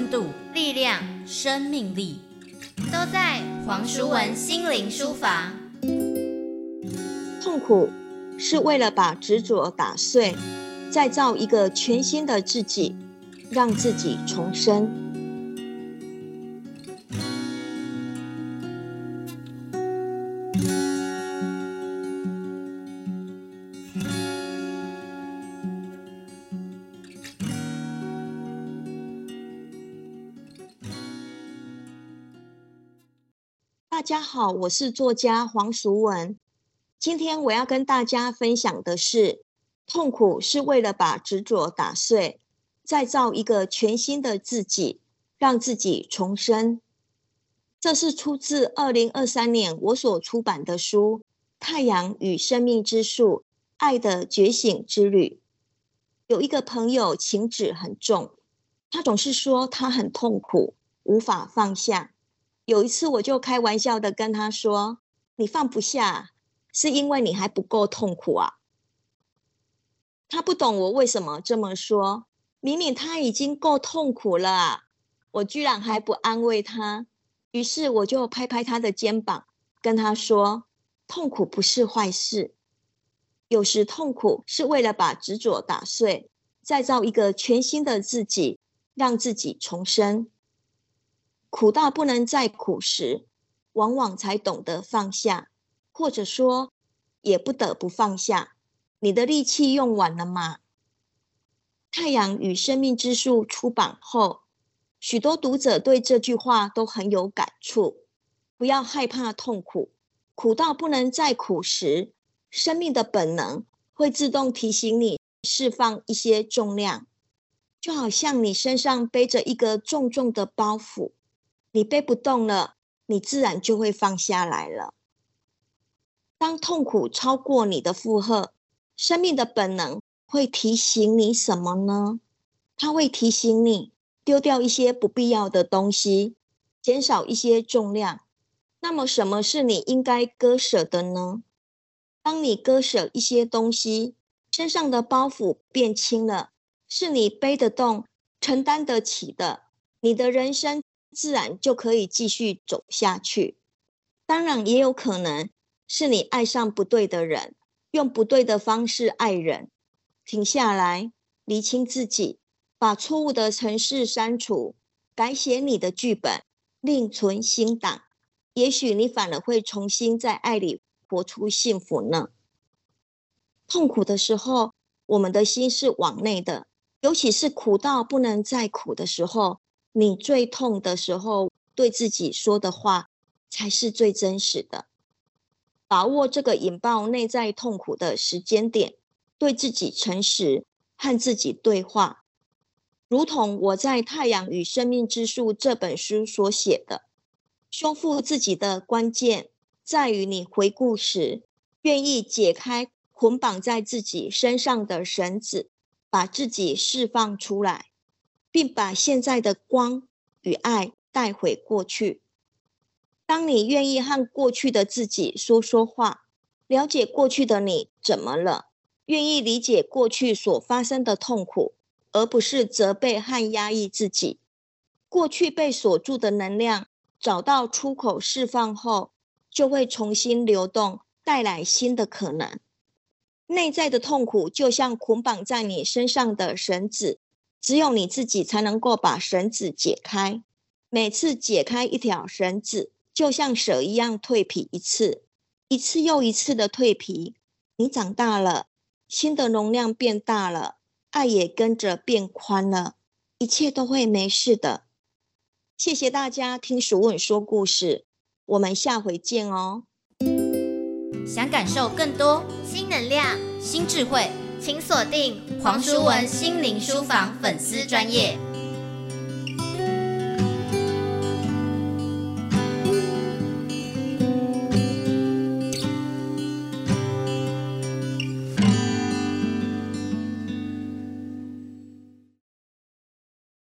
温度、力量、生命力，都在黄淑文心灵书房。痛苦是为了把执着打碎，再造一个全新的自己，让自己重生。大家好，我是作家黄淑文。今天我要跟大家分享的是：痛苦是为了把执着打碎，再造一个全新的自己，让自己重生。这是出自二零二三年我所出版的书《太阳与生命之树：爱的觉醒之旅》。有一个朋友情纸很重，他总是说他很痛苦，无法放下。有一次，我就开玩笑的跟他说：“你放不下，是因为你还不够痛苦啊。”他不懂我为什么这么说，明明他已经够痛苦了，我居然还不安慰他。于是我就拍拍他的肩膀，跟他说：“痛苦不是坏事，有时痛苦是为了把执着打碎，再造一个全新的自己，让自己重生。”苦到不能再苦时，往往才懂得放下，或者说，也不得不放下。你的力气用完了吗？《太阳与生命之树》出版后，许多读者对这句话都很有感触。不要害怕痛苦，苦到不能再苦时，生命的本能会自动提醒你释放一些重量，就好像你身上背着一个重重的包袱。你背不动了，你自然就会放下来了。当痛苦超过你的负荷，生命的本能会提醒你什么呢？它会提醒你丢掉一些不必要的东西，减少一些重量。那么，什么是你应该割舍的呢？当你割舍一些东西，身上的包袱变轻了，是你背得动、承担得起的，你的人生。自然就可以继续走下去。当然，也有可能是你爱上不对的人，用不对的方式爱人。停下来，厘清自己，把错误的程式删除，改写你的剧本，另存新档。也许你反而会重新在爱里活出幸福呢。痛苦的时候，我们的心是往内的，尤其是苦到不能再苦的时候。你最痛的时候，对自己说的话才是最真实的。把握这个引爆内在痛苦的时间点，对自己诚实，和自己对话。如同我在《太阳与生命之树》这本书所写的，修复自己的关键在于你回顾时，愿意解开捆绑在自己身上的绳子，把自己释放出来。并把现在的光与爱带回过去。当你愿意和过去的自己说说话，了解过去的你怎么了，愿意理解过去所发生的痛苦，而不是责备和压抑自己。过去被锁住的能量找到出口释放后，就会重新流动，带来新的可能。内在的痛苦就像捆绑在你身上的绳子。只有你自己才能够把绳子解开。每次解开一条绳子，就像蛇一样蜕皮一次，一次又一次的蜕皮。你长大了，心的容量变大了，爱也跟着变宽了，一切都会没事的。谢谢大家听淑文说故事，我们下回见哦。想感受更多新能量、新智慧。请锁定黄淑文心灵书房粉丝专业。